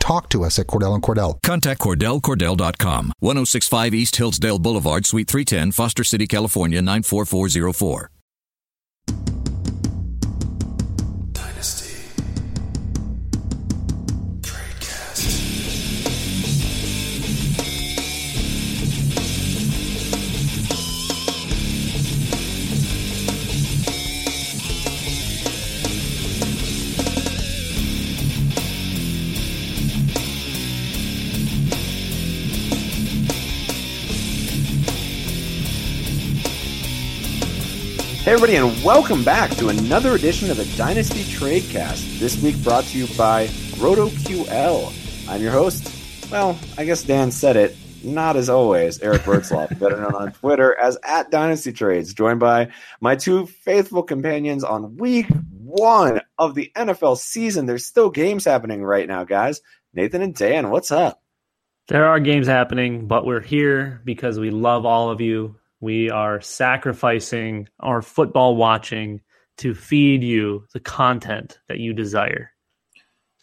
talk to us at Cordell and Cordell. Contact CordellCordell.com, 1065 East Hillsdale Boulevard, Suite 310, Foster City, California, 94404. Hey, everybody, and welcome back to another edition of the Dynasty Tradecast. This week brought to you by RotoQL. I'm your host. Well, I guess Dan said it. Not as always, Eric Bertzloff, better known on Twitter as at Dynasty Trades, joined by my two faithful companions on week one of the NFL season. There's still games happening right now, guys. Nathan and Dan, what's up? There are games happening, but we're here because we love all of you. We are sacrificing our football watching to feed you the content that you desire.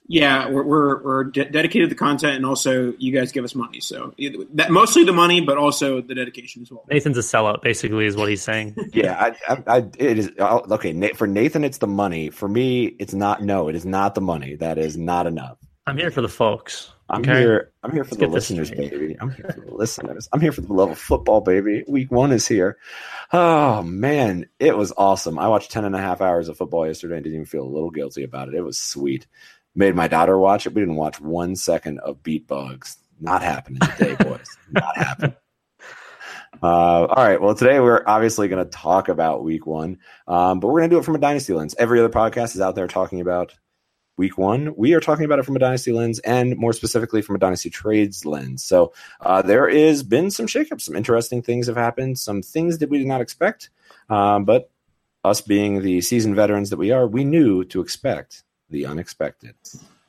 Yeah, we're we're, we're de- dedicated to the content, and also you guys give us money. So that mostly the money, but also the dedication as well. Nathan's a sellout, basically, is what he's saying. Yeah, I, I, I it is okay. Na- For Nathan, it's the money. For me, it's not. No, it is not the money. That is not enough. I'm here for the folks. I'm okay? here. I'm here for Let's the listeners, baby. I'm here for the listeners. I'm here for the love of football, baby. Week one is here. Oh man, it was awesome. I watched 10 and a half hours of football yesterday and didn't even feel a little guilty about it. It was sweet. Made my daughter watch it. We didn't watch one second of Beat Bugs. Not happening today, boys. Not happening. Uh, all right. Well, today we're obviously going to talk about week one, um, but we're going to do it from a dynasty lens. Every other podcast is out there talking about week one. We are talking about it from a dynasty lens and more specifically from a dynasty trades lens. So uh, there is been some shakeups, some interesting things have happened, some things that we did not expect. Um, but us being the seasoned veterans that we are, we knew to expect the unexpected.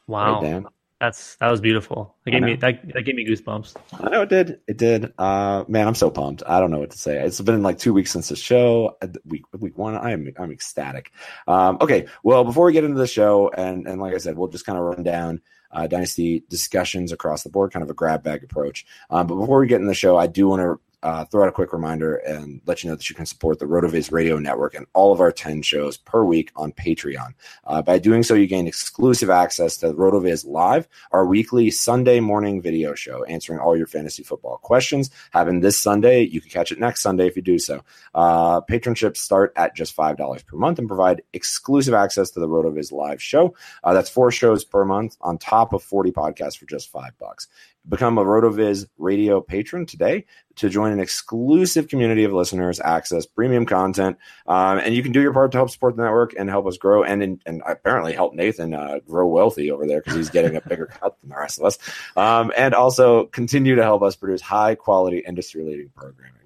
Wow, Right? That's that was beautiful. That gave me that, that gave me goosebumps. I know it did. It did. Uh, man, I'm so pumped. I don't know what to say. It's been like two weeks since the show. Uh, Week week one, I'm I'm ecstatic. Um, okay, well, before we get into the show, and and like I said, we'll just kind of run down uh, dynasty discussions across the board, kind of a grab bag approach. Um, but before we get in the show, I do want to uh, throw out a quick reminder and let you know that you can support the RotoViz Radio Network and all of our 10 shows per week on Patreon. Uh, by doing so, you gain exclusive access to RotoViz Live, our weekly Sunday morning video show, answering all your fantasy football questions. Having this Sunday, you can catch it next Sunday if you do so. Uh, patronships start at just $5 per month and provide exclusive access to the RotoViz Live show. Uh, that's four shows per month on top of 40 podcasts for just five bucks. Become a RotoViz radio patron today to join an exclusive community of listeners, access premium content, um, and you can do your part to help support the network and help us grow, and and, apparently help Nathan uh, grow wealthy over there because he's getting a bigger cut than the rest of us, um, and also continue to help us produce high quality, industry leading programming.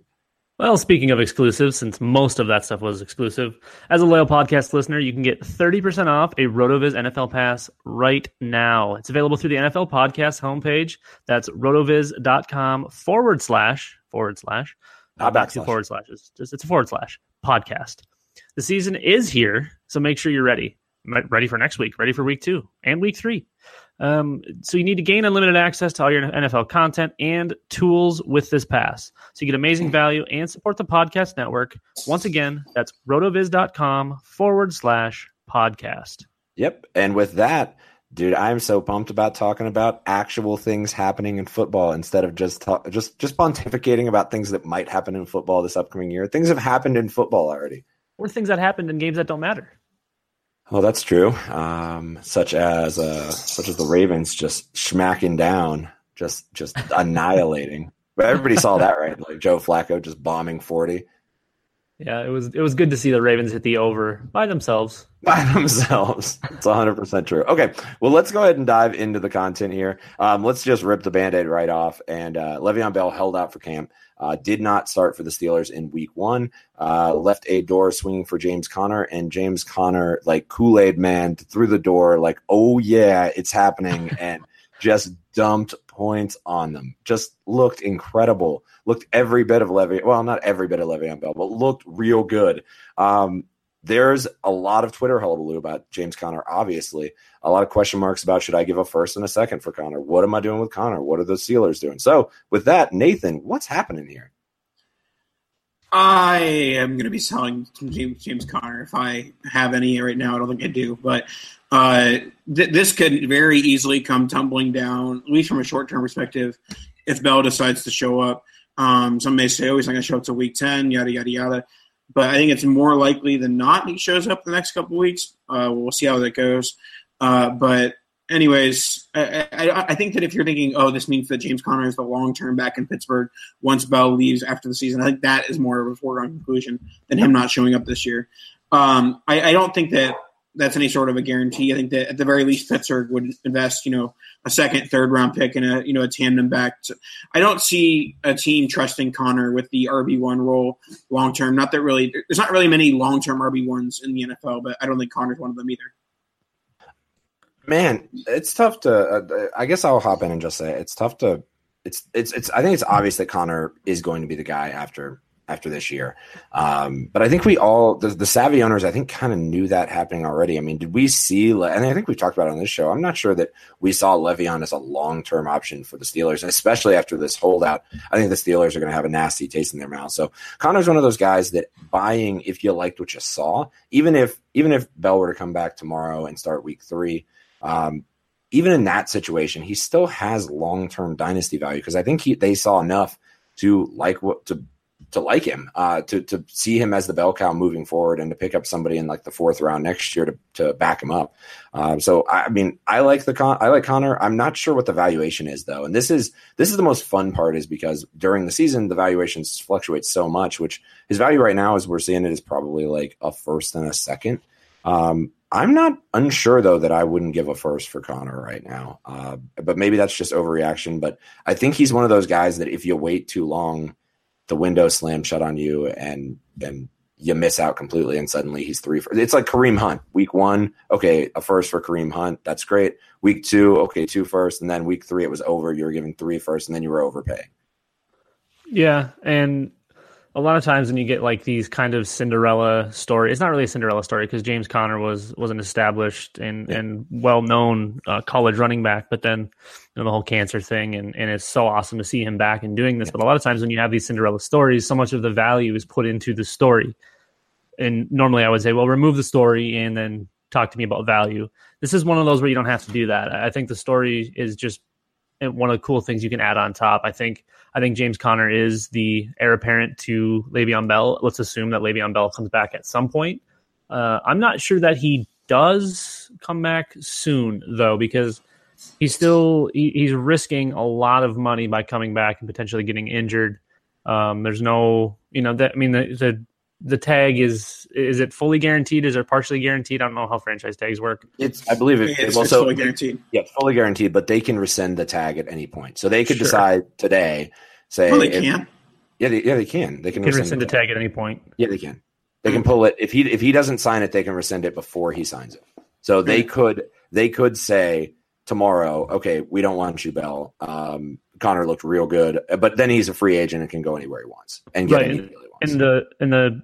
Well, speaking of exclusives, since most of that stuff was exclusive, as a loyal podcast listener, you can get 30% off a RotoViz NFL Pass right now. It's available through the NFL Podcast homepage. That's rotoviz.com forward slash, forward slash, Not back backslash. forward slashes. Just it's a forward slash podcast. The season is here, so make sure you're ready. Ready for next week, ready for week two and week three. Um, so you need to gain unlimited access to all your NFL content and tools with this pass. So you get amazing value and support the podcast network. Once again, that's rotoviz.com forward slash podcast. Yep. And with that, dude, I'm so pumped about talking about actual things happening in football instead of just talk, just just pontificating about things that might happen in football this upcoming year. Things have happened in football already. Or things that happened in games that don't matter. Well, that's true. Um, such as uh, such as the Ravens just smacking down, just just annihilating. But everybody saw that, right? Like Joe Flacco just bombing forty Yeah, it was it was good to see the Ravens hit the over by themselves. by themselves. It's 100% true. Okay, well, let's go ahead and dive into the content here. Um, let's just rip the band aid right off. And uh, Le'Veon Bell held out for camp, uh, did not start for the Steelers in week one, uh, left a door swinging for James Conner, and James Conner, like Kool Aid Man, through the door, like, oh, yeah, it's happening. and just dumped points on them. Just looked incredible. Looked every bit of Levy. Well, not every bit of Le'Veon Bell, but looked real good. Um, there's a lot of Twitter hullabaloo about James Conner, obviously. A lot of question marks about should I give a first and a second for Conner? What am I doing with Conner? What are the Steelers doing? So, with that, Nathan, what's happening here? I am going to be selling James, James Conner if I have any right now. I don't think I do, but uh, th- this could very easily come tumbling down, at least from a short term perspective, if Bell decides to show up. Um, some may say, "Oh, he's not going to show up till week ten," yada yada yada. But I think it's more likely than not he shows up the next couple weeks. Uh, we'll see how that goes. Uh, but anyways, I, I, I think that if you're thinking, oh, this means that James Conner is the long term back in Pittsburgh once Bell leaves after the season, I think that is more of a foregone conclusion than him not showing up this year. Um, I, I don't think that that's any sort of a guarantee. I think that at the very least, Pittsburgh would invest, you know, a second, third round pick and a you know a tandem back. I don't see a team trusting Conner with the RB one role long term. Not that really, there's not really many long term RB ones in the NFL, but I don't think Conner's one of them either. Man, it's tough to. Uh, I guess I'll hop in and just say it's tough to. It's it's it's. I think it's obvious that Conner is going to be the guy after after this year. Um, but I think we all the, the savvy owners. I think kind of knew that happening already. I mean, did we see? And I think we talked about it on this show. I'm not sure that we saw Le'Veon as a long term option for the Steelers, especially after this holdout. I think the Steelers are going to have a nasty taste in their mouth. So Conner's one of those guys that buying if you liked what you saw, even if even if Bell were to come back tomorrow and start week three. Um, even in that situation, he still has long term dynasty value because I think he, they saw enough to like what to to like him, uh, to to see him as the bell cow moving forward, and to pick up somebody in like the fourth round next year to to back him up. Um, so I mean, I like the con- I like Conner. I'm not sure what the valuation is though, and this is this is the most fun part is because during the season the valuations fluctuate so much. Which his value right now, as we're seeing it, is probably like a first and a second. Um, I'm not unsure though that I wouldn't give a first for Conner right now, uh, but maybe that's just overreaction. But I think he's one of those guys that if you wait too long, the window slams shut on you, and and you miss out completely, and suddenly he's three. For, it's like Kareem Hunt. Week one, okay, a first for Kareem Hunt, that's great. Week two, okay, two first, and then week three, it was over. You were giving three first, and then you were overpaying. Yeah, and a lot of times when you get like these kind of Cinderella story, it's not really a Cinderella story because James Conner was was an established and Yeah. and well known uh, college running back, but then you know the whole cancer thing, and and it's so awesome to see him back and doing this. But a lot of times when you have these Cinderella stories, so much of the value is put into the story, and normally I would say, well, remove the story and then talk to me about value. This is one of those where you don't have to do that. I think the story is just one of the cool things you can add on top. I think I think James Conner is the heir apparent to Le'Veon Bell. Let's assume that Le'Veon Bell comes back at some point. Uh, I'm not sure that he does come back soon though, because he's still he, he's risking a lot of money by coming back and potentially getting injured. Um, there's no, you know, that I mean the, the the tag is is it fully guaranteed? Is it partially guaranteed? I don't know how franchise tags work. It's I believe it, It's, it's it's also fully guaranteed. yeah, fully guaranteed, but they can rescind the tag at any point. So they could Sure. decide today, say Well, they if- can. Yeah, they, yeah, they can. They can, You can rescind the tag at any point. Yeah, they can. They can pull it if he if he doesn't sign it, they can rescind it before he signs it. So they could they could say tomorrow, okay, we don't want you, Bell. Um, Conner looked real good, but then he's a free agent and can go anywhere he wants and get Right, any and- deal he wants. And the and the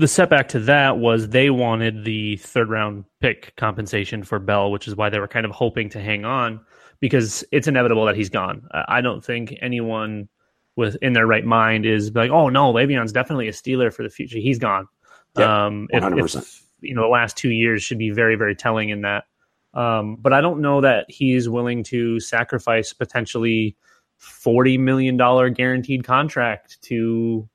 the setback to that was they wanted the third round pick compensation for Bell, which is why they were kind of hoping to hang on because it's inevitable that he's gone. I don't think anyone with in their right mind is like, oh no, Le'Veon's definitely a Steeler for the future. He's gone. Yeah, um, if, 100%. if, you know the last two years should be very very telling in that. Um, but I don't know that he's willing to sacrifice potentially forty million dollar guaranteed contract to,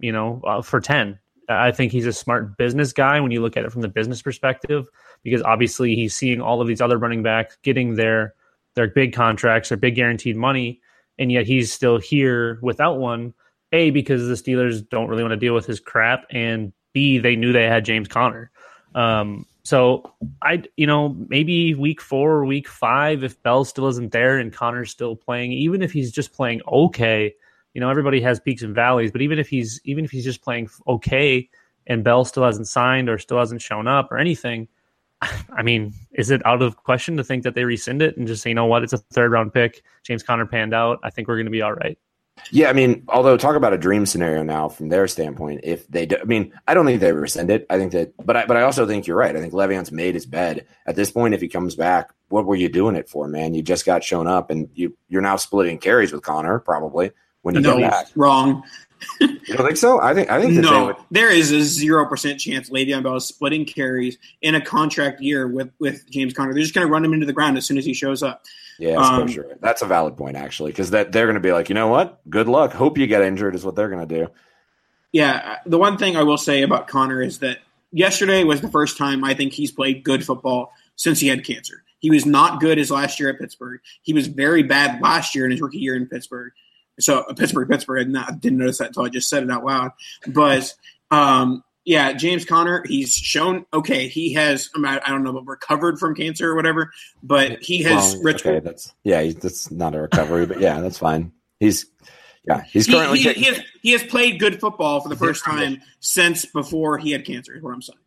you know, uh, for ten. I think he's a smart business guy when you look at it from the business perspective, because obviously he's seeing all of these other running backs getting their their big contracts, their big guaranteed money, and yet he's still here without one. A because the Steelers don't really want to deal with his crap, and B they knew they had James Conner. Um, so I, you know, maybe week four or week five, if Bell still isn't there and Conner's still playing, even if he's just playing okay, you know, everybody has peaks and valleys, but even if he's even if he's just playing okay and Bell still hasn't signed or still hasn't shown up or anything, I mean, is it out of question to think that they rescind it and just say, you know what, it's a third round pick. James Conner panned out. I think we're going to be all right. Yeah, I mean, although talk about a dream scenario now from their standpoint. If they, do, I mean, I don't think they rescind it. I think that, but I, but I also think you're right. I think Le'Veon's made his bed at this point. If he comes back, what were you doing it for, man? You just got shown up, and you you're now splitting carries with Conner probably when you No, get back. wrong. You don't think so? I think I think No, would. there is a zero percent chance Le'Veon Bell is splitting carries in a contract year with with James Conner. They're just going to run him into the ground as soon as he shows up. Yeah, Um, sure. That's a valid point actually, because that they're going to be like, you know what? Good luck. Hope you get injured is what they're going to do. Yeah, the one thing I will say about Conner is that yesterday was the first time I think he's played good football since he had cancer. He was not good his last year at Pittsburgh. He was very bad last year in his rookie year in Pittsburgh. So uh, Pittsburgh, Pittsburgh. I didn't notice that until I just said it out loud. But um, yeah, James Conner, he's shown okay. He has I, don't know, but recovered from cancer or whatever. But he has Well, okay, that's yeah, he- that's not a recovery, but yeah, that's fine. He's yeah, he's He, currently he, getting- he has, he has played good football for the first time since before he had cancer. Is what I'm saying.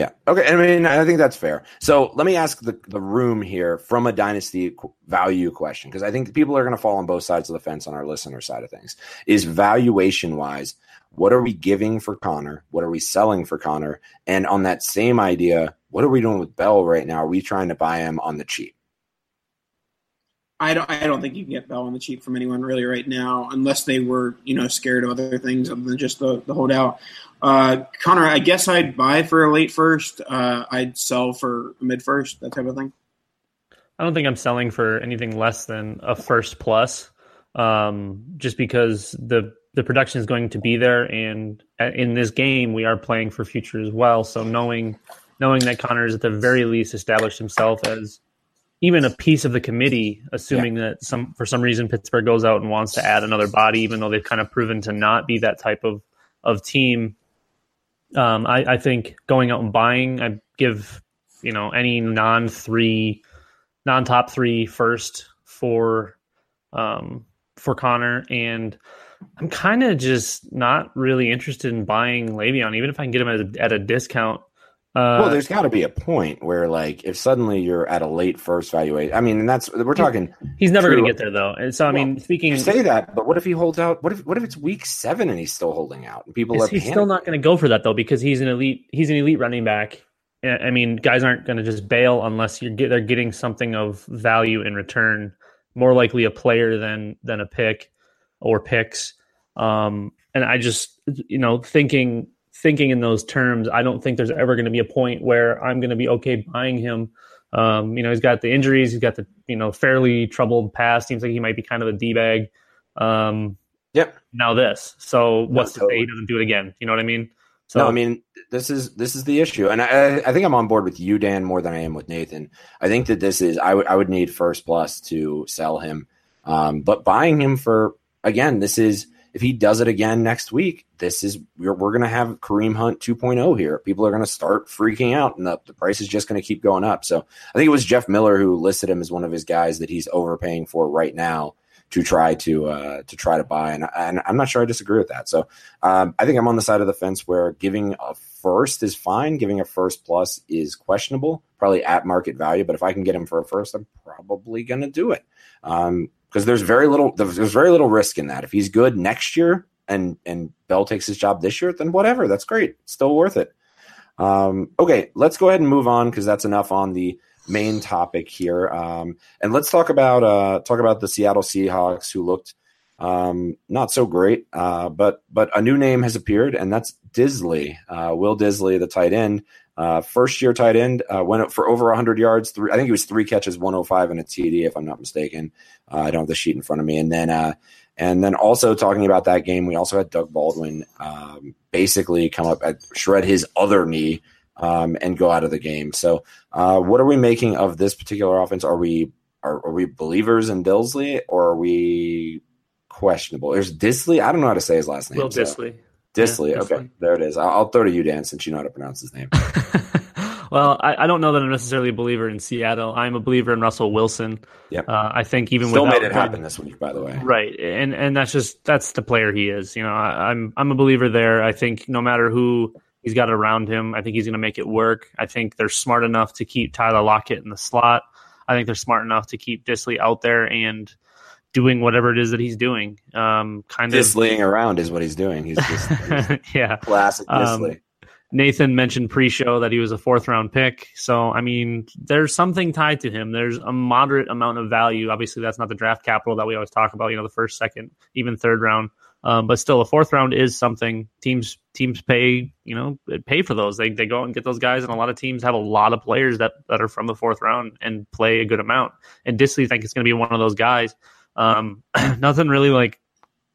Yeah. Okay. I mean, I think that's fair. So let me ask the, the room here from a dynasty value question, because I think people are going to fall on both sides of the fence on our listener side of things. Is valuation wise, what are we giving for Conner? What are we selling for Conner? And on that same idea, what are we doing with Bell right now? Are we trying to buy him on the cheap? I don't. I don't think you can get Bell on the cheap from anyone really right now, unless they were, you know, scared of other things other than just the, the holdout. Uh, Conner, I guess I'd buy for a late first. Uh, I'd sell for a mid first, that type of thing. I don't think I'm selling for anything less than a first plus, um, just because the the production is going to be there, and in this game we are playing for future as well. So knowing knowing that Conner is at the very least established himself as even a piece of the committee, assuming that some for some reason Pittsburgh goes out and wants to add another body, even though they've kind of proven to not be that type of of team. Um, I, I think going out and buying, I give you know any non three non top three first for um, for Conner, and I'm kind of just not really interested in buying Le'Veon, even if I can get him at a, at a discount. Uh, well, there's got to be a point where, like, if suddenly you're at a late first valuation, I mean, and that's we're talking. he's never going to get there though. And so I mean, speaking, You say that, but what if he holds out? What if what if it's week seven and he's still holding out and people are he's panicking? still not going to go for that though because he's an elite. He's an elite running back. I I mean, guys aren't going to just bail unless you're get, they're getting something of value in return. More likely a player than than a pick or picks. Um, and I just you know thinking thinking in those terms, I don't think there's ever going to be a point where I'm going to be okay buying him. Um, you know, he's got the injuries, he's got the you know fairly troubled past. Seems like he might be kind of a d bag. Um, Yep. now this. So what's to say he doesn't do it again? You know what I mean? So no, I mean this is this is the issue, and I I think I'm on board with you, Dan, more than I am with Nathan. I think that this is I would I would need first plus to sell him, um, but buying him for again, this is if he does it again next week, this is we're we're gonna have Kareem Hunt 2.0 here. People are gonna start freaking out, and the, the price is just gonna keep going up. So I think it was Jeff Miller who listed him as one of his guys that he's overpaying for right now to try to uh, to try to buy, and, and I'm not sure I disagree with that. So um, I think I'm on the side of the fence where giving a first is fine, giving a first plus is questionable, probably at market value. But if I can get him for a first, I'm probably going to do it because there's very little there's very little risk in that. If he's good next year and and Bell takes his job this year, then whatever, that's great, still worth it. Um, okay, let's go ahead and move on because that's enough on the main topic here. Um, and let's talk about uh, talk about the Seattle Seahawks who looked um, not so great, uh, but but a new name has appeared, and that's Dissly, uh, Will Dissly, the tight end, uh, first year tight end, uh, went up for over 100 yards. Three, I think it was three catches, 105 and a TD, if I'm not mistaken. Uh, I don't have the sheet in front of me, and then uh, and then also talking about that game, we also had Doug Baldwin um, basically come up at shred his other knee um, and go out of the game. So, uh, what are we making of this particular offense? Are we are, are we believers in Dissly or are we questionable? There's Dissly. I don't know how to say his last name. Will so- Dissly. Dissly. Yeah, okay, there it is. I'll, I'll throw to you, Dan, since you know how to pronounce his name. well, I, I don't know that I'm necessarily a believer in Seattle. I'm a believer in Russell Wilson. Yep. Uh, I think even Still without made it happen this week, by the way. Right, and and that's just that's the player he is. You know, I, I'm I'm a believer there. I think no matter who he's got around him, I think he's going to make it work. I think they're smart enough to keep Tyler Lockett in the slot. I think they're smart enough to keep Dissly out there and doing whatever it is that he's doing. Um, kind of Disleying around is what he's doing. He's just he's yeah. classic Um, Nathan mentioned pre-show that he was a fourth round pick. So I mean, there's something tied to him. There's a moderate amount of value. Obviously, that's not the draft capital that we always talk about. You know, the first, second, even third round. Um, but still, a fourth round is something teams teams pay. You know, pay for those. They they go out and get those guys, and a lot of teams have a lot of players that that are from the fourth round and play a good amount. And Dissly think it's going to be one of those guys. Um, nothing really like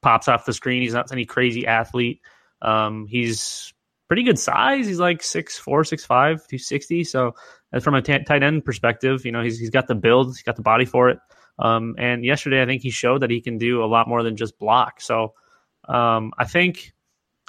pops off the screen. He's not any crazy athlete. Um, he's pretty good size. He's like six four, six five, two sixty. So uh, from a t- tight end perspective, you know, he's he's got the build, he's got the body for it. Um, and yesterday, I think he showed that he can do a lot more than just block. So um, I think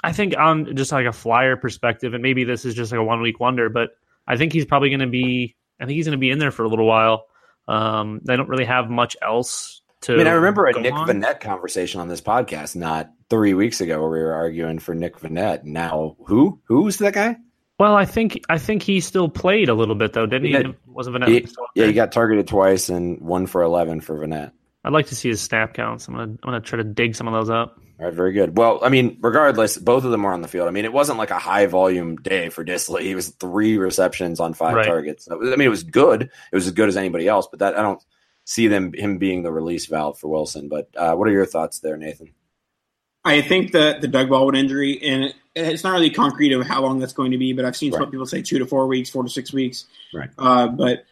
I think on just like a flyer perspective, and maybe this is just like a one week wonder, but I think he's probably going to be. I think he's going to be in there for a little while. Um, they don't really have much else. I mean, I remember a Nick on. Vannett conversation on this podcast not three weeks ago where we were arguing for Nick Vannett. Now, who? Who's that guy? Well, I think I think he still played a little bit though, didn't he? Yeah. Wasn't Vanessa He- yeah, he got targeted twice and one for 11 for Vannett. I'd like to see his snap counts. I'm gonna I'm gonna try to dig some of those up. All right, very good. Well, I mean, regardless, both of them were on the field. I mean, it wasn't like a high volume day for Dissly. He was three receptions on five Right. targets. I mean, it was good. It was as good as anybody else, but that I don't see them him being the release valve for Wilson. But uh, what are your thoughts there, Nathan? I think that the Doug Baldwin injury, and it, it's not really concrete of how long that's going to be, but I've seen Right. some people say two to four weeks, four to six weeks. Right. Uh, but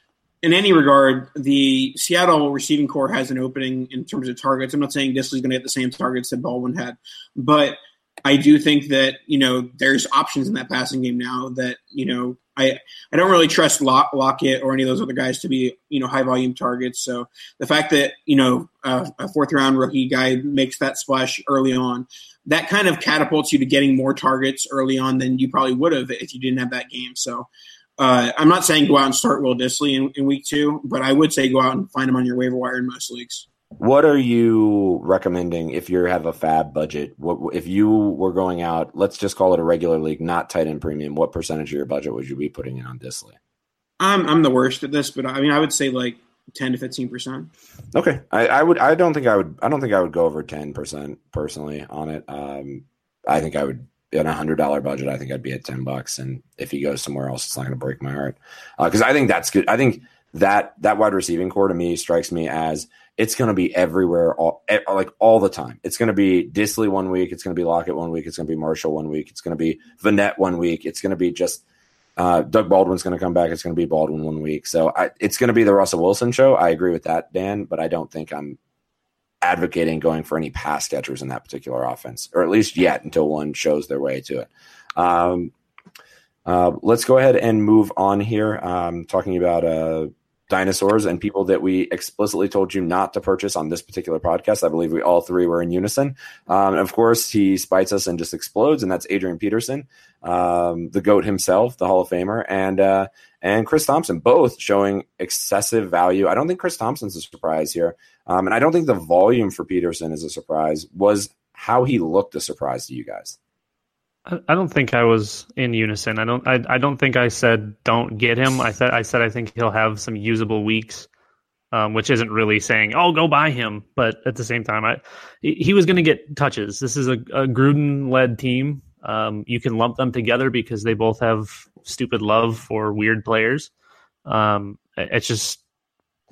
in any regard, the Seattle receiving corps has an opening in terms of targets. I'm not saying Dissly's going to get the same targets that Baldwin had, but I do think that you know there's options in that passing game now that you know I I don't really trust Lock, Lockett or any of those other guys to be you know high volume targets. So the fact that you know uh, a fourth round rookie guy makes that splash early on, that kind of catapults you to getting more targets early on than you probably would have if you didn't have that game. So. Uh, I'm not saying go out and start Will Dissly in, in week two, but I would say go out and find him on your waiver wire in most leagues. What are you recommending if you have a fab budget? What if you were going out? Let's just call it a regular league, not tight end premium. What percentage of your budget would you be putting in on Dissly? I'm I'm the worst at this, but I mean I would say like ten to fifteen percent. Okay, I, I would. I don't think I would. I don't think I would go over ten percent personally on it. Um, I think I would in a hundred dollar budget. I think I'd be at ten bucks, and if he goes somewhere else, it's not going to break my heart because uh, I think that's good. I think that that wide receiving corps to me strikes me as it's going to be everywhere, all like all the time. It's going to be Dissly one week. It's going to be Lockett one week. It's going to be Marshall one week. It's going to be Vannett one week. It's going to be just uh, Doug Baldwin's going to come back. It's going to be Baldwin one week. So I, it's going to be the Russell Wilson show. I agree with that, Dan, but I don't think I'm advocating going for any pass catchers in that particular offense, or at least yet until one shows their way to it. Um, uh, let's go ahead and move on here. Um, talking about uh, dinosaurs and people that we explicitly told you not to purchase on this particular podcast. I believe we all three were in unison. Um, of course, he spites us and just explodes, and that's Adrian Peterson, um, the goat himself, the Hall of Famer, and uh, and Chris Thompson, both showing excessive value. I don't think Chris Thompson's a surprise here, um, and I don't think the volume for Peterson is a surprise. Was how he looked a surprise to you guys? I don't think I was in unison. I don't. I, I don't think I said don't get him. I said I said I think he'll have some usable weeks, um, which isn't really saying oh go buy him. But at the same time, I he was going to get touches. This is a, a Gruden led team. Um, you can lump them together because they both have stupid love for weird players. Um, it's just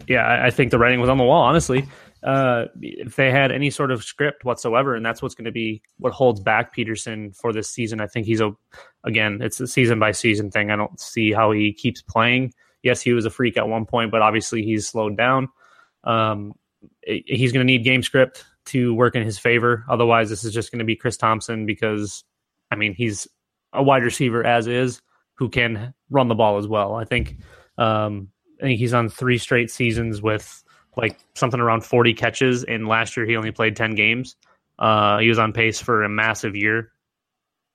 yeah, I, I think the writing was on the wall. Honestly, uh, if they had any sort of script whatsoever, and that's what's going to be what holds back Peterson for this season. I think he's a, again, it's a season by season thing. I don't see how he keeps playing. Yes, he was a freak at one point, but obviously he's slowed down. Um, he's going to need game script to work in his favor. Otherwise, this is just going to be Chris Thompson because, I mean, he's a wide receiver as is who can run the ball as well. I think, um, I think he's on three straight seasons with like something around 40 catches, and last year he only played 10 games. Uh, he was on pace for a massive year.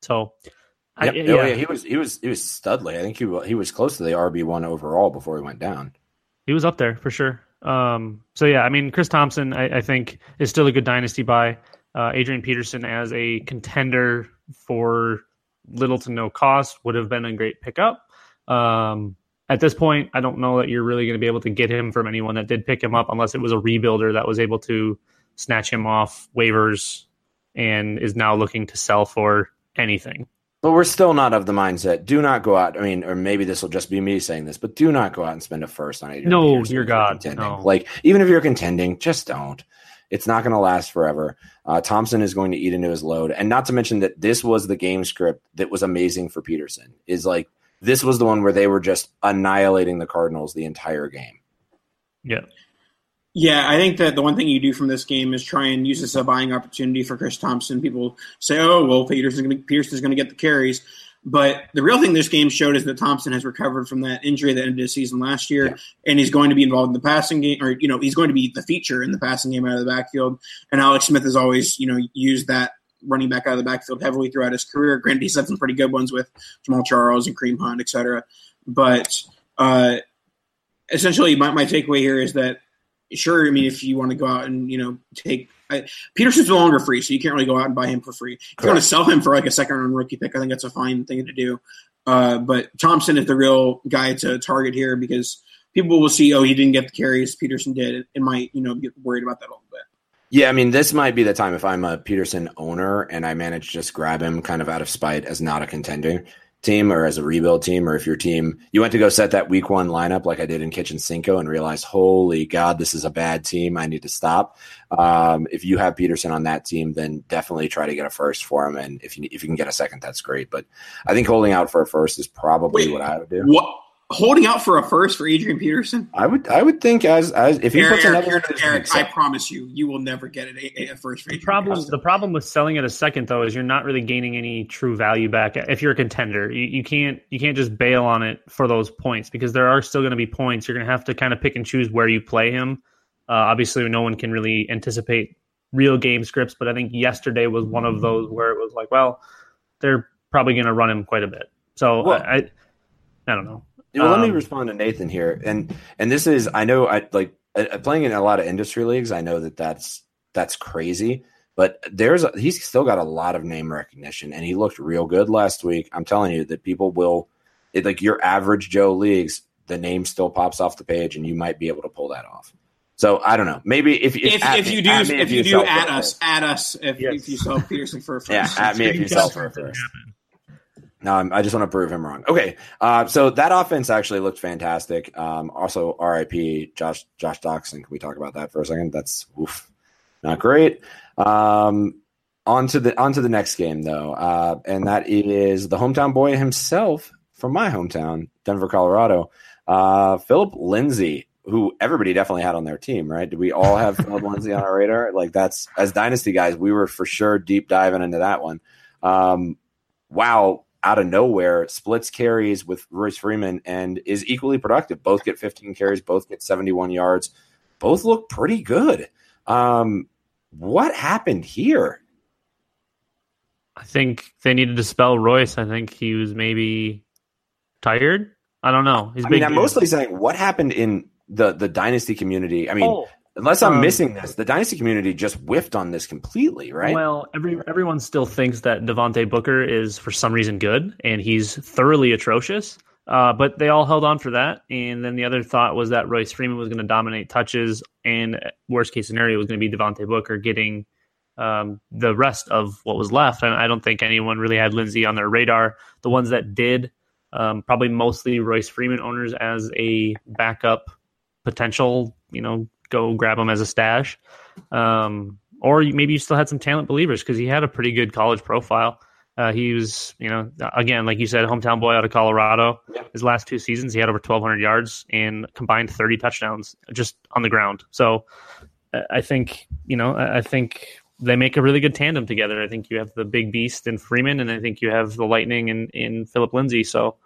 So, yep. I, yeah. Oh, yeah, he was he was he was studly. I think he he was close to the RB one overall before he went down. He was up there for sure. Um, so yeah, I mean, Chris Thompson, I, I think is still a good dynasty buy. Uh, Adrian Peterson as a contender for little to no cost would have been a great pickup. Um, at this point, I don't know that you're really going to be able to get him from anyone that did pick him up unless it was a rebuilder that was able to snatch him off waivers and is now looking to sell for anything. But we're still not of the mindset. Do not go out. I mean, or maybe this will just be me saying this, but do not go out and spend a first on Adrian. No, dear God, no. Like even if you're contending, just don't. It's not going to last forever. Uh, Thompson is going to eat into his load, and not to mention that this was the game script that was amazing for Peterson. Is like this was the one where they were just annihilating the Cardinals the entire game. Yeah. Yeah, I think that the one thing you do from this game is try and use this as a buying opportunity for Chris Thompson. People say, "Oh, well, Peterson's going to Peterson's going to get the carries," but the real thing this game showed is that Thompson has recovered from that injury that ended his season last year, yeah. and he's going to be involved in the passing game, or you know, he's going to be the feature in the passing game out of the backfield. And Alex Smith has always, you know, used that running back out of the backfield heavily throughout his career. Granted, he's had some pretty good ones with Jamaal Charles and Kareem Hunt, et cetera. But uh, essentially, my, my takeaway here is that sure, I mean, if you want to go out and you know take I, Peterson's no longer free, so you can't really go out and buy him for free. If you want to sell him for like a second round rookie pick, I think that's a fine thing to do. Uh, but Thompson is the real guy to target here because people will see, oh, he didn't get the carries Peterson did, and might you know get worried about that a little bit. Yeah, I mean, this might be the time if I'm a Peterson owner and I manage to just grab him kind of out of spite as not a contender team or as a rebuild team, or if your team you went to go set that week one lineup like I did in Kitchen Cinco and realized, holy God, this is a bad team. I need to stop. Um, if you have Peterson on that team, then definitely try to get a first for him. And if you if you can get a second, that's great. But I think holding out for a first is probably Wait, what I would do. What holding out for a first for Adrian Peterson? I would I would think as as if he Eric, puts another Eric, Eric I promise you, you will never get a, a first for Adrian the problem Peterson. the problem with selling at a second though is you're not really gaining any true value back if you're a contender. You, you can't you can't just bail on it for those points because there are still going to be points. You're going to have to kind of pick and choose where you play him. Uh, obviously, no one can really anticipate real game scripts, but I think yesterday was one of those where it was like, well, they're probably going to run him quite a bit. So well, I, I don't know. Well, um, let me um, respond to Nathan here, and and this is I know I like uh, playing in a lot of industry leagues, I know that that's that's crazy. But there's a, he's still got a lot of name recognition, and he looked real good last week. I'm telling you that people will, it, like your average Joe leagues, the name still pops off the page, and you might be able to pull that off. So I don't know. Maybe if if, If, at if me- you do, at if you do, sell at us, first. at us. If, Yes. if you sell Peterson for a first. yeah, at me if you sell for a Didn't first. I'm- I just want to prove him wrong. Okay, uh, so that offense actually looked fantastic. Um, also, RIP Josh Josh Doctson. Can we talk about that for a second? That's oof, not great. Um, on to the on to the next game though, uh, and that is the hometown boy himself from my hometown, Denver, Colorado. Uh, Philip Lindsay, who everybody definitely had on their team, right? Did we all have Philip Lindsay on our radar? Like that's as dynasty guys, we were for sure deep diving into that one. Um, wow, out of nowhere, splits carries with Royce Freeman and is equally productive. Both get 15 carries, both get 71 yards, both look pretty good. Um, what happened here? I think they needed to spell Royce. I think he was maybe tired. I don't know. He's I mean, I'm mostly saying what happened in the the dynasty community. I mean, Oh, unless I'm um, missing this, the dynasty community just whiffed on this completely, right? Well, every everyone still thinks that Devontae Booker is for some reason good, and he's thoroughly atrocious. Uh, but they all held on for that, and then the other thought was that Royce Freeman was going to dominate touches, and worst case scenario was going to be Devontae Booker getting um, the rest of what was left. And I don't think anyone really had Lindsay on their radar. The ones that did, um, probably mostly Royce Freeman owners as a backup potential. You know, go grab him as a stash. Um, or maybe you still had some talent believers because he had a pretty good college profile. Uh, he was, you know, again, like you said, hometown boy out of Colorado. Yeah. His last two seasons, he had over 1,200 yards and combined 30 touchdowns just on the ground. So uh, I think, you know, I I think they make a really good tandem together. I think you have the big beast in Freeman, and I think you have the lightning in, in Philip Lindsay. So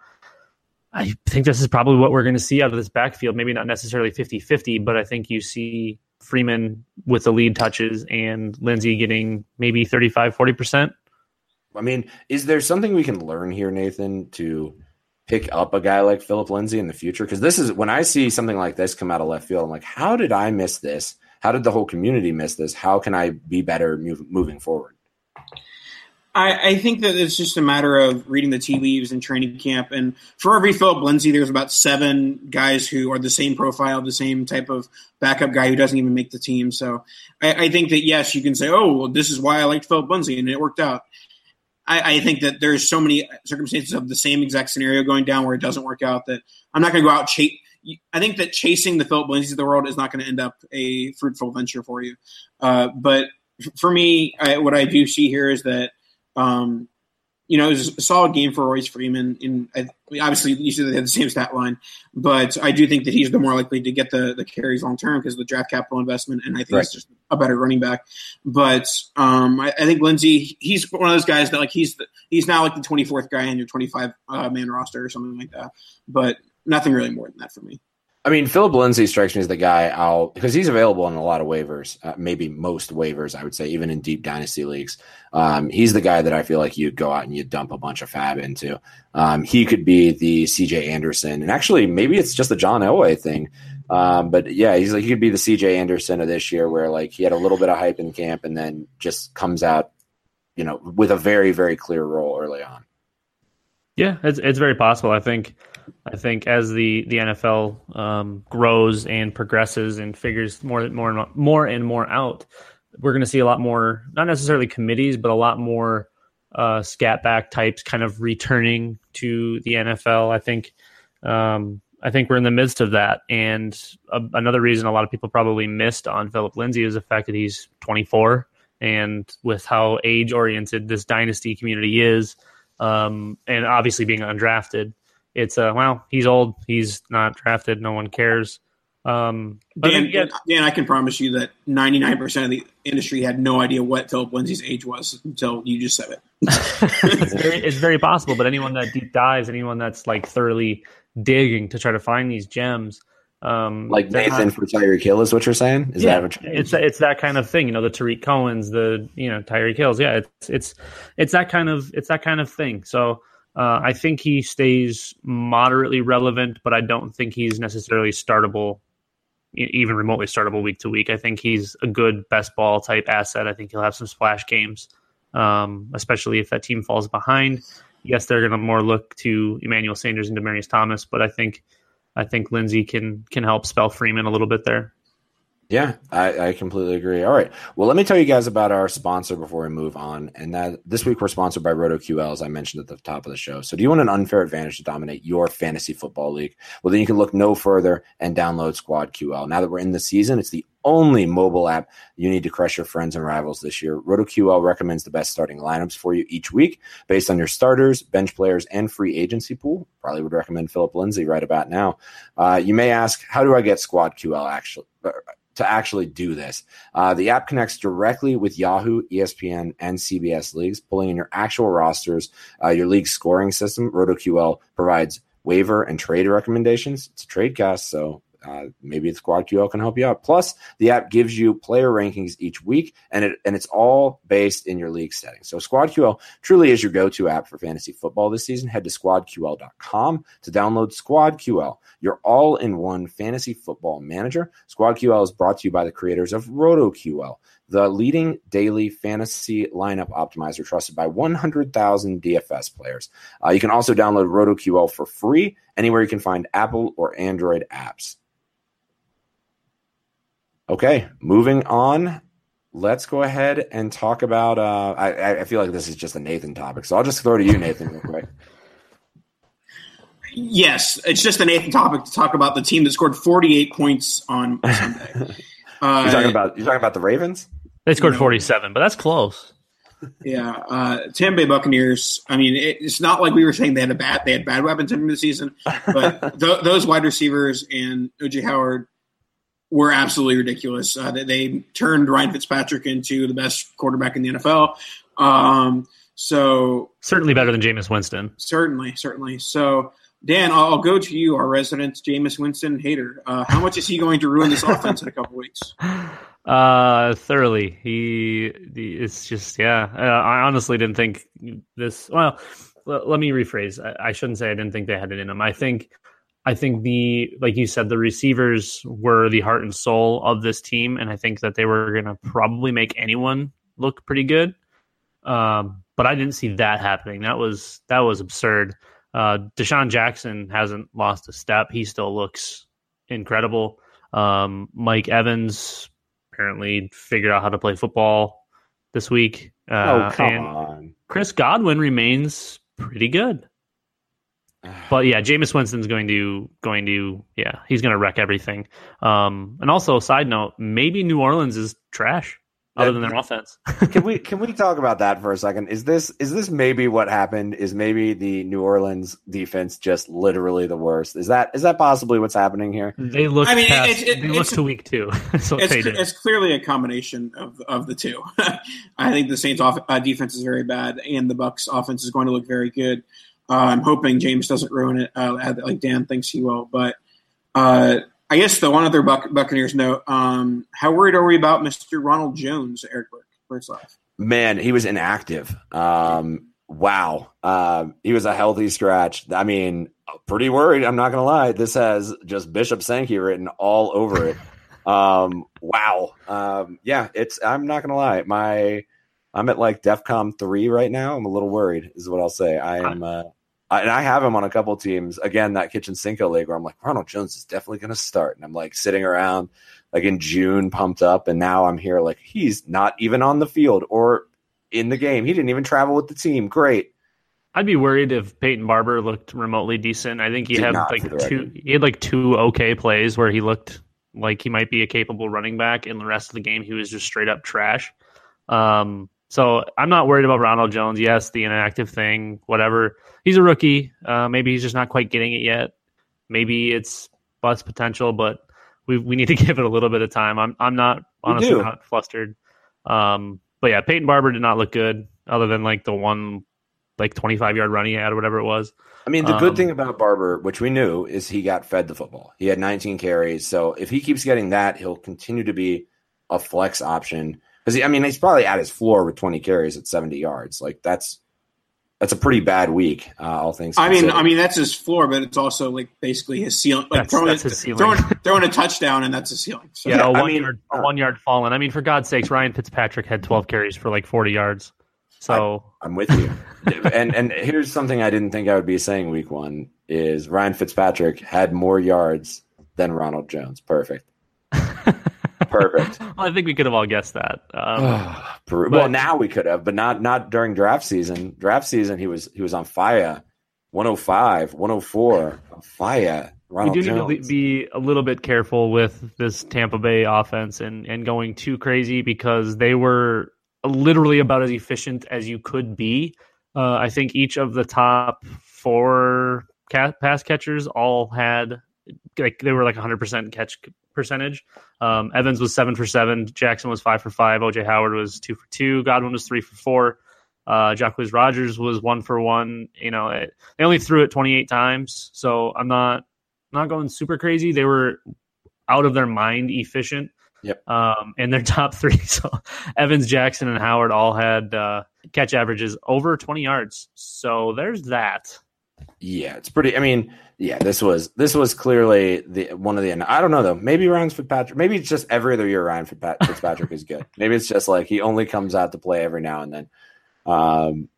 I think this is probably what we're going to see out of this backfield. Maybe not necessarily 50 50, but I think you see Freeman with the lead touches and Lindsay getting maybe 35, 40%. I mean, is there something we can learn here, Nathan, to pick up a guy like Philip Lindsay in the future? Because this is when I see something like this come out of left field, I'm like, how did I miss this? How did the whole community miss this? How can I be better move, moving forward? I, I think that it's just a matter of reading the tea leaves in training camp. And for every Philip Lindsay, there's about seven guys who are the same profile, the same type of backup guy who doesn't even make the team. So I, I think that, yes, you can say, oh, well, this is why I liked Philip Lindsay, and it worked out. I, I think that there's so many circumstances of the same exact scenario going down where it doesn't work out that I'm not going to go out chase. I think that chasing the Philip Lindsays of the world is not going to end up a fruitful venture for you. Uh, but for me, I, what I do see here is that um, you know, it was a solid game for Royce Freeman. In I, obviously, you said they had the same stat line, but I do think that he's the more likely to get the, the carries long term because of the draft capital investment, and I think Right. he's just a better running back. But um, I, I think Lindsay, he's one of those guys that like he's the, he's now like the twenty fourth guy in your twenty five uh, man roster or something like that. But nothing really more than that for me. I mean, Philip Lindsay strikes me as the guy I'll because he's available in a lot of waivers, uh, maybe most waivers, I would say, even in deep dynasty leagues. Um, he's the guy that I feel like you'd go out and you'd dump a bunch of fab into. Um, he could be the CJ Anderson, and actually, maybe it's just the John Elway thing. Um, but yeah, he's like he could be the CJ Anderson of this year, where like he had a little bit of hype in camp and then just comes out, you know, with a very very clear role early on. Yeah, it's it's very possible. I think I think as the the NFL um, grows and progresses and figures more more and more and more out, we're going to see a lot more not necessarily committees, but a lot more uh, scat back types kind of returning to the NFL. I think um, I think we're in the midst of that, and a, another reason a lot of people probably missed on Philip Lindsay is the fact that he's 24, and with how age oriented this dynasty community is um, and obviously being undrafted, it's uh, well, he's old, he's not drafted, no one cares. Um, but Dan, then again, Dan, I can promise you that 99% of the industry had no idea what Philip Lindsay's age was until you just said it. it's very it's very possible. But anyone that deep dives, anyone that's like thoroughly digging to try to find these gems, um, Like Nathan not- for Tyreek Hill is what you're saying? Is yeah, that what you're it's it's that kind of thing, you know, the Tarik Cohen's, the you know Tyreek Hills. Yeah, it's it's it's that kind of it's that kind of thing. So uh, I think he stays moderately relevant, but I don't think he's necessarily startable even remotely startable week to week. I think he's a good best ball type asset. I think he'll have some splash games, um, especially if that team falls behind. Yes, they're going to more look to Emmanuel Sanders and Demaryius Thomas, but I think I think Lindsay can can help spell Freeman a little bit there. Yeah, I, I completely agree. All right. Well, let me tell you guys about our sponsor before we move on. And that this week we're sponsored by RotoQL, as I mentioned at the top of the show. So, do you want an unfair advantage to dominate your fantasy football league? Well, then you can look no further and download Squad QL. Now that we're in the season, it's the only mobile app you need to crush your friends and rivals this year. RotoQL recommends the best starting lineups for you each week based on your starters, bench players, and free agency pool. Probably would recommend Philip Lindsay right about now. Uh, you may ask, how do I get Squad QL actually? To actually do this. Uh, the app connects directly with Yahoo, ESPN, and CBS leagues, pulling in your actual rosters, uh, your league scoring system. RotoQL provides waiver and trade recommendations. It's a trade cast, so uh, maybe the Squad QL can help you out. Plus, the app gives you player rankings each week, and it and it's all based in your league settings. So, Squad QL truly is your go-to app for fantasy football this season. Head to squadql.com to download Squad QL, your all-in-one fantasy football manager. Squad QL is brought to you by the creators of RotoQL, the leading daily fantasy lineup optimizer trusted by 100,000 DFS players. Uh, you can also download RotoQL for free anywhere you can find Apple or Android apps. Okay, moving on. Let's go ahead and talk about. Uh, I, I feel like this is just a Nathan topic, so I'll just throw it to you, Nathan, real quick. Yes, it's just a Nathan topic to talk about the team that scored 48 points on Sunday. Uh, you're talking about you're talking about the Ravens. They scored 47, but that's close. Yeah, uh, Tampa Bay Buccaneers. I mean, it, it's not like we were saying they had a bad they had bad weapons in the season, but th- those wide receivers and OJ Howard were absolutely ridiculous. Uh, they, they, turned Ryan Fitzpatrick into the best quarterback in the NFL. Um, so certainly better than Jameis Winston. Certainly, certainly. So Dan, I'll, I'll go to you, our resident Jameis Winston hater. Uh, how much is he going to ruin this offense in a couple weeks? Uh, thoroughly. He, he it's just yeah. Uh, I honestly didn't think this. Well, l- let me rephrase. I, I shouldn't say I didn't think they had it in them. I think I think the like you said, the receivers were the heart and soul of this team, and I think that they were going to probably make anyone look pretty good. Um, but I didn't see that happening. That was that was absurd. Uh, DeSean Jackson hasn't lost a step. He still looks incredible. Um, Mike Evans apparently figured out how to play football this week. Uh, oh come on! Chris Godwin remains pretty good. But yeah, Jameis Winston's going to going to yeah, he's going to wreck everything. Um, and also, side note, maybe New Orleans is trash other than their offense. can we can we talk about that for a second? Is this is this maybe what happened? Is maybe the New Orleans defense just literally the worst? Is that is that possibly what's happening here? They look. I mean, past, it, it, they look to week two. so it's, it's, clearly a combination of of the two. I think the Saints' off, uh, defense is very bad, and the Bucs' offense is going to look very good. Uh, I'm hoping Jameis doesn't ruin it uh, like Dan thinks he will. But uh, I guess the one other Buc- Buccaneers note: um, How worried are we about Mr. Ronald Jones, Eric Burke, first off? Man, he was inactive. Um, wow, um, he was a healthy scratch. I mean, pretty worried. I'm not gonna lie. This has just Bishop Sankey written all over it. um, wow. Um, yeah, it's. I'm not gonna lie. My I'm at like DEFCON three right now. I'm a little worried, is what I'll say. I am, uh, I, and I have him on a couple teams. Again, that Kitchen Cinco league where I'm like, Ronald Jones is definitely going to start, and I'm like sitting around like in June, pumped up, and now I'm here like he's not even on the field or in the game. He didn't even travel with the team. Great. I'd be worried if Peyton Barber looked remotely decent. I think he Did had like two. He had like two okay plays where he looked like he might be a capable running back, and the rest of the game he was just straight up trash. Um, so I'm not worried about Ronald Jones. Yes, the inactive thing, whatever. He's a rookie. Uh, maybe he's just not quite getting it yet. Maybe it's bust potential, but we we need to give it a little bit of time. I'm I'm not honestly not flustered. Um, but yeah, Peyton Barber did not look good, other than like the one like 25 yard run he had or whatever it was. I mean, the um, good thing about Barber, which we knew, is he got fed the football. He had 19 carries, so if he keeps getting that, he'll continue to be a flex option because I mean he's probably at his floor with 20 carries at 70 yards. Like that's that's a pretty bad week. Uh, all things. I mean. I mean that's his floor, but it's also like basically his ceiling. Like That's- throwing, that's his ceiling. throwing throwing a touchdown, and that's his ceiling. So, Yeah, a I one mean, yard, a uh, one yard fallen. I mean, for God's sakes, Ryan Fitzpatrick had 12 carries for like 40 yards. So I'm with you. and and here's something I didn't think I would be saying week one is Ryan Fitzpatrick had more yards than Ronald Jones. Perfect. Perfect. I think we could have all guessed that. Um, But- well, now we could have, but not not during draft season. Draft season, he was he was on fire. 105, 104, on fire. we Ronald do need to be a little bit careful with this Tampa Bay offense and, and going too crazy because they were literally about as efficient as you could be. Uh, I think each of the top four ca- pass catchers all had like they were like 100% catch percentage. Um, Evans was seven for seven. Jackson was five for five. OJ Howard was two for two. Godwin was three for four. Uh, Jacquizz Rodgers was one for one. You know, it, they only threw it 28 times, so I'm not not going super crazy. They were out of their mind efficient. Yep. Um, and their top three, so Evans, Jackson, and Howard all had uh, catch averages over 20 yards. So there's that. Yeah, it's pretty. I mean, yeah, this was this was clearly the one of the. I don't know though. Maybe Ryan Fitzpatrick. Maybe it's just every other year Ryan Fitzpatrick is good. Maybe it's just like he only comes out to play every now and then. Um,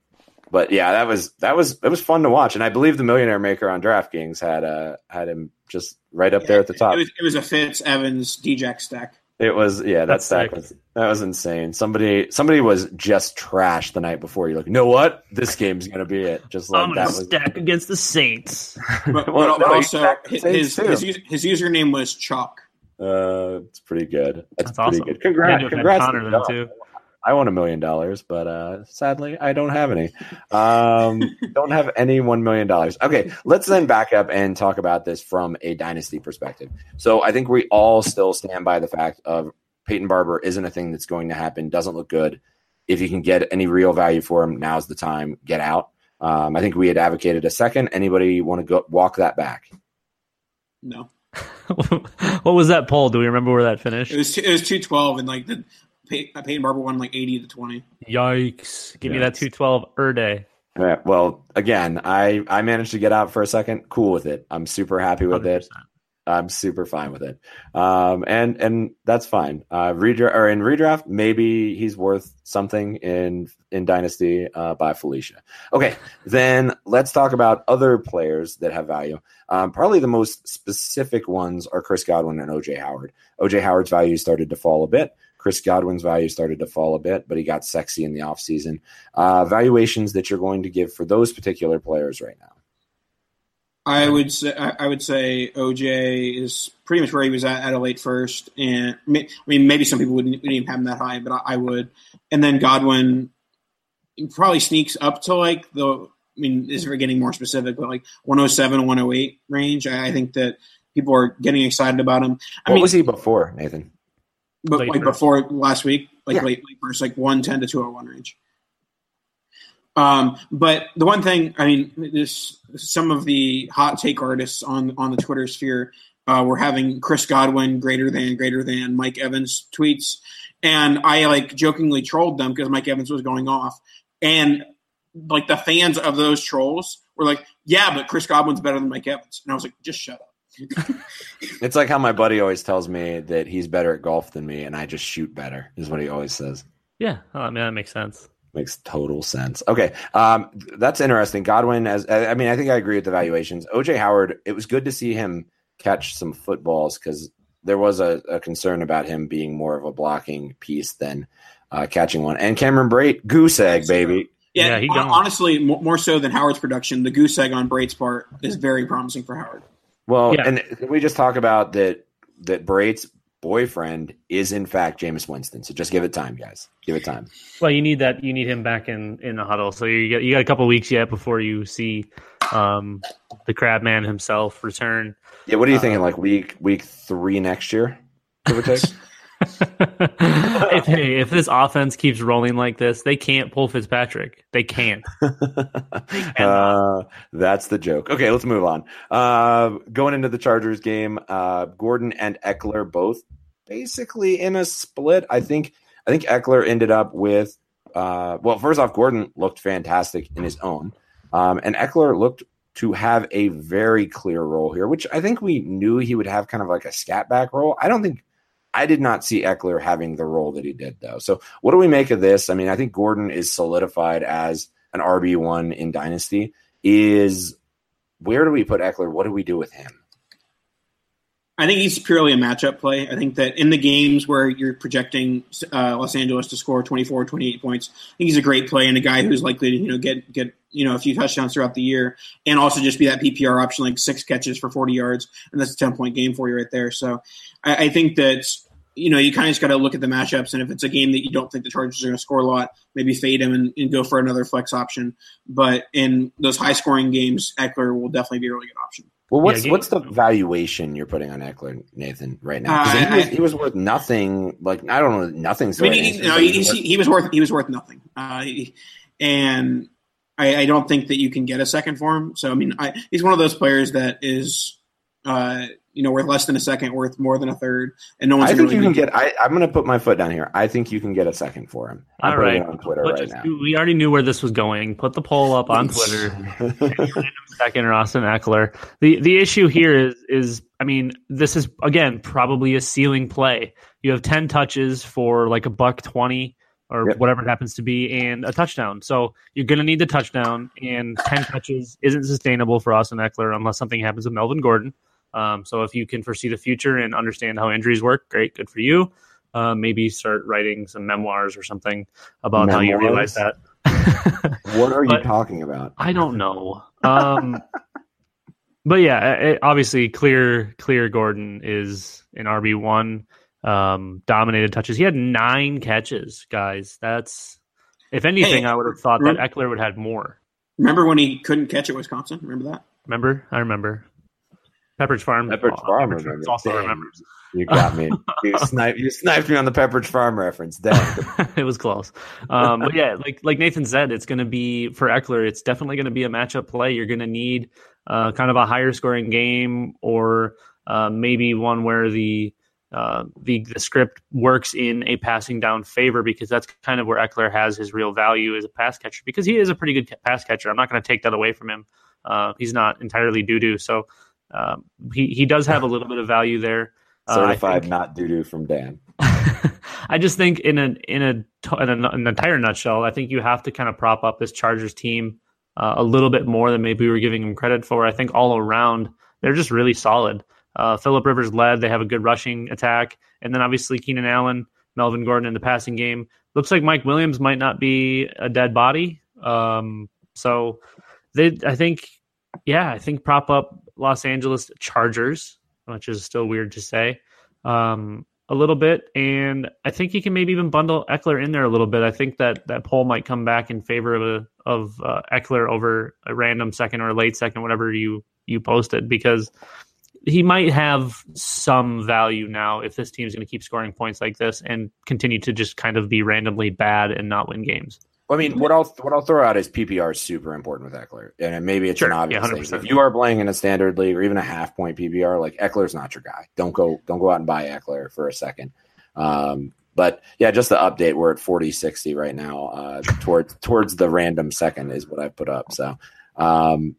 but yeah, that was that was it was fun to watch, and I believe the Millionaire Maker on DraftKings had uh had him just right up there at the top. It was, it was a Fitz Evans D-Jack stack. It was yeah, that That's stack was that was insane. Somebody somebody was just trash the night before. You're like, you know what? This game's gonna be it. Just like I'm that gonna was. stack against the Saints. But, Well, but no, also his the his, his, his username was Chalk. Uh, it's pretty good. That's, That's pretty awesome. good. Congrats, Had to have had congrats. Connor to then, too. I want a million dollars, but uh, sadly, I don't have any. Um, don't have any one million dollars. Okay, let's then back up and talk about this from a dynasty perspective. So I think we all still stand by the fact of Peyton Barber isn't a thing that's going to happen. Doesn't look good. If you can get any real value for him, now's the time. Get out. Um, I think we had advocated a second. Anybody want to go walk that back? No, what was that poll? Do we remember where that finished? it was two, it was two twelve, and like the Pey- Peyton Barber won like eighty to twenty. Yikes! Give me that 212 er day. Yeah, well, again, I I managed to get out for a second. Cool with it. I'm super happy with it. 100%. I'm super fine with it. Um, and and that's fine. Uh, redraft or in redraft, maybe he's worth something in in dynasty. Uh, by Felicia. Okay, then let's talk about other players that have value. Um, probably the most specific ones are Chris Godwin and OJ Howard. OJ Howard's value started to fall a bit. Chris Godwin's value started to fall a bit, but he got sexy in the offseason. Uh, valuations that you're going to give for those particular players right now. I would say I would say OJ is pretty much where he was at at a late first, and I mean, I mean, maybe some people wouldn't, wouldn't even have him that high, but I, I would. And then Godwin probably sneaks up to like the. I mean, this is for getting more specific, but like 107, 108 range. I, I think that people are getting excited about him. I What mean, was he before, Nathan? But Late like first. before last week, like Yeah. late, late first, like one ten to two hundred one range. Um, but the one thing, I mean, this some of the hot take artists on on the Twitter sphere uh, were having Chris Godwin greater than greater than Mike Evans tweets, and I like jokingly trolled them because Mike Evans was going off, and like the fans of those trolls were like, "Yeah, but Chris Godwin's better than Mike Evans," and I was like, "Just shut up." It's like how my buddy always tells me that he's better at golf than me, and I just shoot better. Is what he always says. Yeah, oh, I mean that makes sense. Makes total sense. Okay, um, that's interesting. Godwin, as I I mean, I think I agree with the valuations. OJ Howard, it was good to see him catch some footballs because there was a, a concern about him being more of a blocking piece than uh, catching one. And Cameron Brate, goose egg, baby. Yeah, Yeah, he honestly, more so than Howard's production, the goose egg on Brate's part is very promising for Howard. Well, Yeah. and can we just talk about that? That Brate's boyfriend is in fact Jameis Winston. So just give it time, guys. Give it time. Well, you need that. You need him back in in the huddle. So you got you got a couple weeks yet before you see um, the Crab Man himself return. Yeah, what are you Uh, thinking? Like week week three next year, give or take. if hey, if this offense keeps rolling like this, they can't pull Fitzpatrick. They can't. uh, that's the joke. Okay, let's move on. Uh, going into the Chargers game, uh, Gordon and Ekeler both basically in a split. I think I think Ekeler ended up with uh, well, first off, Gordon looked fantastic in his own, um, and Ekeler looked to have a very clear role here, which I think we knew he would have kind of like a scat back role. I don't think I did not see Ekeler having the role that he did though. So what do we make of this? I mean, I think Gordon is solidified as an RB one in Dynasty. Is where do we put Ekeler? What do we do with him? I think he's purely a matchup play. I think that in the games where you're projecting uh, Los Angeles to score 24, 28 points, I think he's a great play and a guy who's likely to you know get get you know a few touchdowns throughout the year and also just be that PPR option like six catches for 40 yards and that's a 10 point game for you right there. So I, I think that you know you kind of just got to look at the matchups and if it's a game that you don't think the Chargers are going to score a lot, maybe fade him and, and, go for another flex option. But in those high scoring games, Ekeler will definitely be a really good option. Well, what's yeah, what's the valuation you're putting on Ekeler, Nathan, right now? Uh, he, was, he, was, worth nothing. Like I don't know, nothing's. I mean, he, no, he, was worth, he, was worth he was worth nothing, uh, and I, I, don't think that you can get a second for him. So I mean, I, he's one of those players that is uh, you know, worth less than a second, worth more than a third, and no one's. I think really you can get. I, am going to put my foot down here. I think you can get a second for him. I'm All right, on Twitter right now. We already knew where this was going. Put the poll up on Twitter. second or Austin Ekeler. The the issue here is is I mean, this is again probably a ceiling play. You have ten touches for like a buck twenty or yep. whatever it happens to be, and a touchdown. So you're going to need the touchdown, and 10 touches isn't sustainable for Austin Ekeler unless something happens with Melvin Gordon. Um, so if you can foresee the future and understand how injuries work, great, good for you. Uh, maybe start writing some memoirs or something about memoirs? how you realize that. what are you talking about? I don't know. Um, but yeah, it, obviously, clear, clear. Gordon is an RB one. Um, dominated touches. He had nine catches, guys. That's if anything, hey, I would have thought remember, that Ekeler would have had more. Remember when he couldn't catch at Wisconsin? Remember that? Remember? I remember. Pepperidge Farm. Pepperidge oh, Farm. Pepperidge also Dang. remembers. You got me. you sniped. You sniped me on the Pepperidge Farm reference. Dang. it was close. Um, but yeah, like like Nathan said, it's going to be for Ekeler. It's definitely going to be a matchup play. You're going to need uh, kind of a higher scoring game, or uh, maybe one where the uh, the the script works in a passing down favor because that's kind of where Ekeler has his real value as a pass catcher because he is a pretty good pass catcher. I'm not going to take that away from him. Uh, he's not entirely doo doo. So um, he he does have a little bit of value there. Uh, Certified think, not doo doo from Dan. I just think in a in a in, a, an entire nutshell, I think you have to kind of prop up this Chargers team uh, a little bit more than maybe we were giving them credit for. I think all around they're just really solid. Uh, Philip Rivers led; they have a good rushing attack, and then obviously Keenan Allen, Melvin Gordon in the passing game. Looks like Mike Williams might not be a dead body. Um, so they, I think, yeah, I think prop up Los Angeles Chargers, which is still weird to say, um, a little bit. And I think you can maybe even bundle Ekeler in there a little bit. I think that that poll might come back in favor of a, of uh, Ekeler over a random second or late second, whatever you you posted, because he might have some value now if this team's going to keep scoring points like this and continue to just kind of be randomly bad and not win games. I mean, what I'll what I'll throw out is PPR is super important with Ekeler, and maybe it's sure. an obvious yeah, thing. If you are playing in a standard league or even a half point PPR, like Ekeler's not your guy. Don't go don't go out and buy Ekeler for a second. Um, but yeah, just the update. We're at 40 60 right now. Uh, towards towards the random second is what I put up. So um,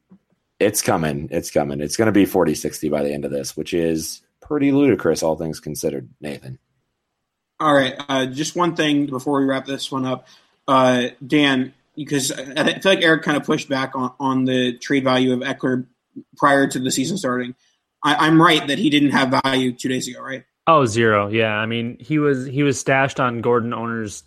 it's coming. It's coming. It's going to be 40 60 by the end of this, which is pretty ludicrous, all things considered. Nathan. All right. Uh, just one thing before we wrap this one up uh, Dan, because I feel like Eric kind of pushed back on, on the trade value of Ekeler prior to the season starting. I, am right that he didn't have value two days ago, right? Oh, zero. Yeah, I mean he was he was stashed on Gordon owners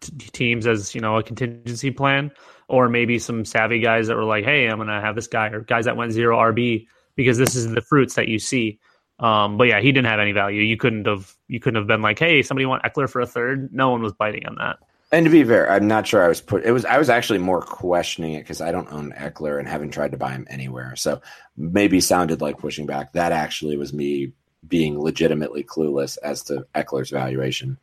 t- teams as you know a contingency plan, or maybe some savvy guys that were like, "Hey, I'm gonna have this guy," or guys that went zero RB because this is the fruits that you see. Um, but yeah, he didn't have any value. You couldn't have you couldn't have been like, "Hey, somebody want Ekeler for a third? No one was biting on that. And to be fair, I'm not sure I was put. It was I was actually more questioning it because I don't own Ekeler and haven't tried to buy him anywhere. So maybe sounded like pushing back. That actually was me being legitimately clueless as to Ekeler's valuation.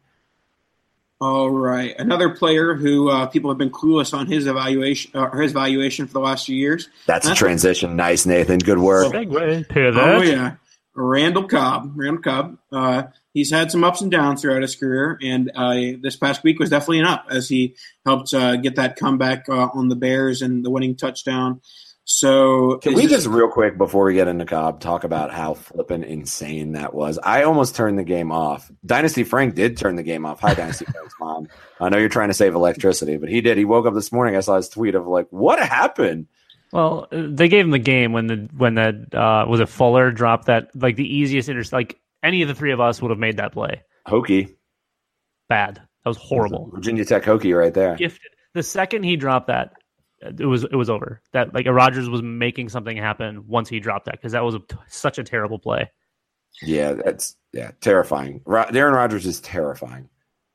All right, another player who uh, people have been clueless on his evaluation uh, his valuation for the last few years. That's, That's a transition. nice, Nathan. Good work. Oh, yeah. Randall Cobb. Randall Cobb. Uh, he's had some ups and downs throughout his career, and uh, this past week was definitely an up as he helped uh, get that comeback uh, on the Bears and the winning touchdown. So, Can we this- just real quick before we get into Cobb talk about how flippin' insane that was? I almost turned the game off. Dynasty Frank did turn the game off. Hi, Dynasty Frank's mom. I know you're trying to save electricity, but he did. He woke up this morning. I saw his tweet of like, "What happened?" Well, uh, they gave him the game when the when that uh, was it Fuller dropped that like the easiest inter like any of the three of us would have made that play. Hokey, Bad. That was horrible. Virginia Tech Hokie right there. Gifted. The second he dropped that, uh, it was it was over. That like Rodgers was making something happen once he dropped that because that was a, such a terrible play. Yeah, that's yeah, terrifying. Ro- Aaron Rodgers is terrifying.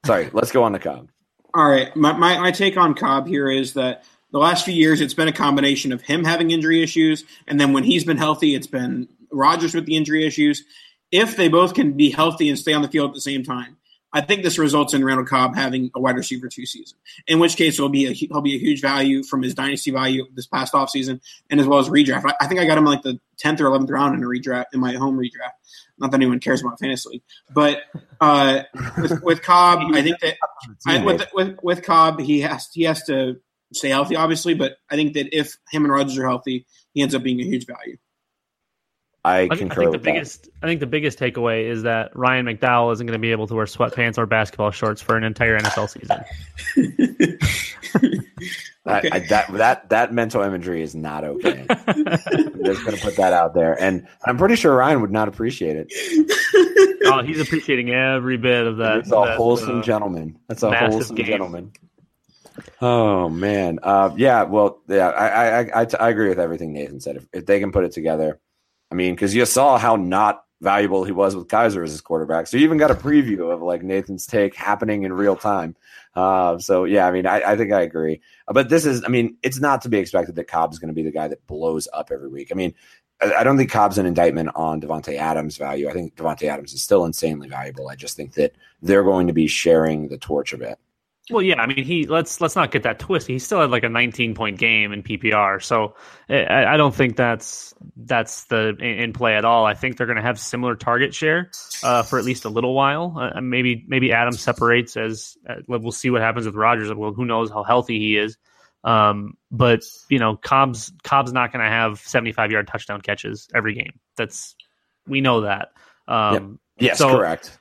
Sorry, let's go on to Cobb. All right. My, my, my take on Cobb here is that the last few years it's been a combination of him having injury issues, and then when he's been healthy, it's been Rodgers with the injury issues. If they both can be healthy and stay on the field at the same time, I think this results in Randall Cobb having a wide receiver two season. In which case, it'll be a he'll be a huge value from his dynasty value this past offseason and as well as redraft. I, I think I got him like the tenth or eleventh round in a redraft in my home redraft. Not that anyone cares about fantasy, league. but uh, with, with Cobb, I think that I, with, with with Cobb, he has he has to stay healthy, obviously. But I think that if him and Rodgers are healthy, he ends up being a huge value. I I think, I concur think the with that. biggest I think the biggest takeaway is that Ryan McDowell isn't going to be able to wear sweatpants or basketball shorts for an entire NFL season. Okay. I, that that that mental imagery is not okay. I'm just going to put that out there, and I'm pretty sure Ryan would not appreciate it. oh, he's appreciating every bit of that. It's a that, wholesome uh, gentleman. That's a wholesome game. gentleman. Oh man, uh, yeah. Well, yeah, I, I, I, I, I agree with everything Nathan said. If, if they can put it together, I mean, because you saw how not valuable he was with Kaiser as his quarterback. So you even got a preview of like Nathan's take happening in real time. Uh, so yeah, I mean, I, I think I agree. But this is, I mean, it's not to be expected that Cobb's going to be the guy that blows up every week. I mean, I I don't think Cobb's an indictment on Davante Adams' value. I think Davante Adams is still insanely valuable. I just think that they're going to be sharing the torch a bit. Well, yeah, I mean, he let's let's not get that twisted. He still had like a 19 point game in PPR, so I, I don't think that's that's the in, play at all. I think they're going to have similar target share uh, for at least a little while. Uh, maybe maybe Adams separates as uh, we'll see what happens with Rodgers. Well, who knows how healthy he is. Um, but you know, Cobb's Cobb's not going to have 75 yard touchdown catches every game. That's we know that. Um, Yes, So- correct.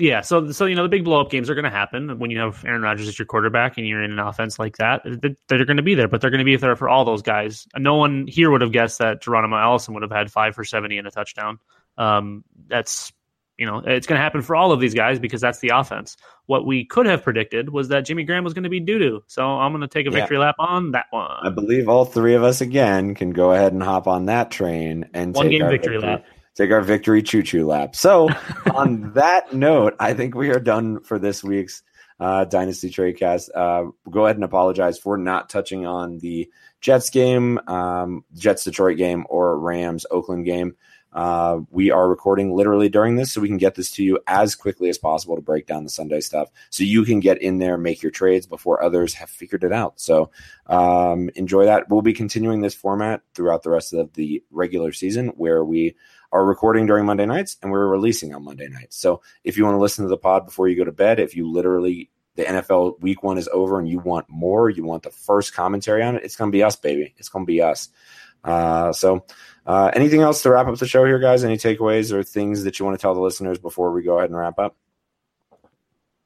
Yeah, so so you know the big blow up games are going to happen when you have Aaron Rodgers as your quarterback and you're in an offense like that. Th- They're going to be there, but they're going to be there for all those guys. No one here would have guessed that Geronimo Allison would have had five for seventy and a touchdown. Um, that's you know it's going to happen for all of these guys because that's the offense. What we could have predicted was that Jimmy Graham was going to be doo doo. So I'm going to take a Yeah. victory lap on that one. I believe all three of us again can go ahead and hop on that train and One take game our victory lap. Take our victory choo choo lap. So, on that note, I think we are done for this week's uh, Dynasty Tradecast. Uh, go ahead and apologize for not touching on the Jets game, um, Jets Detroit game, or Rams Oakland game. Uh, we are recording literally during this, so we can get this to you as quickly as possible to break down the Sunday stuff, so you can get in there, make your trades before others have figured it out. So um, enjoy that. We'll be continuing this format throughout the rest of the regular season, where we are recording during Monday nights and we're releasing on Monday nights. So if you want to listen to the pod before you go to bed, if you literally the NFL week one is over and you want more, you want the first commentary on it, it's going to be us, baby. It's going to be us. Uh, so, uh, anything else to wrap up the show here, guys? Any takeaways or things that you want to tell the listeners before we go ahead and wrap up?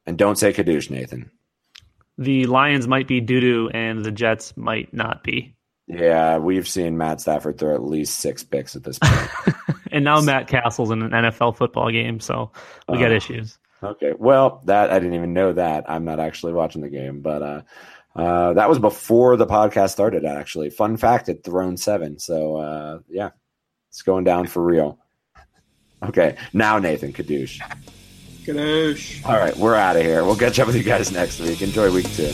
And don't say Kadoosh, Nathan. The Lions might be doo doo and the Jets might not be. Yeah, we've seen Matt Stafford throw at least six picks at this point. And now Matt Cassel's in an NFL football game, so we got Uh, issues. Okay. Well, that I didn't even know that. I'm not actually watching the game, but uh, uh, that was before the podcast started. Actually, fun fact: it thrown seven. So uh, yeah, it's going down for real. Okay, now Nathan Kadoosh. Kadoosh. All right, we're out of here. We'll catch up with you guys next week. Enjoy week two.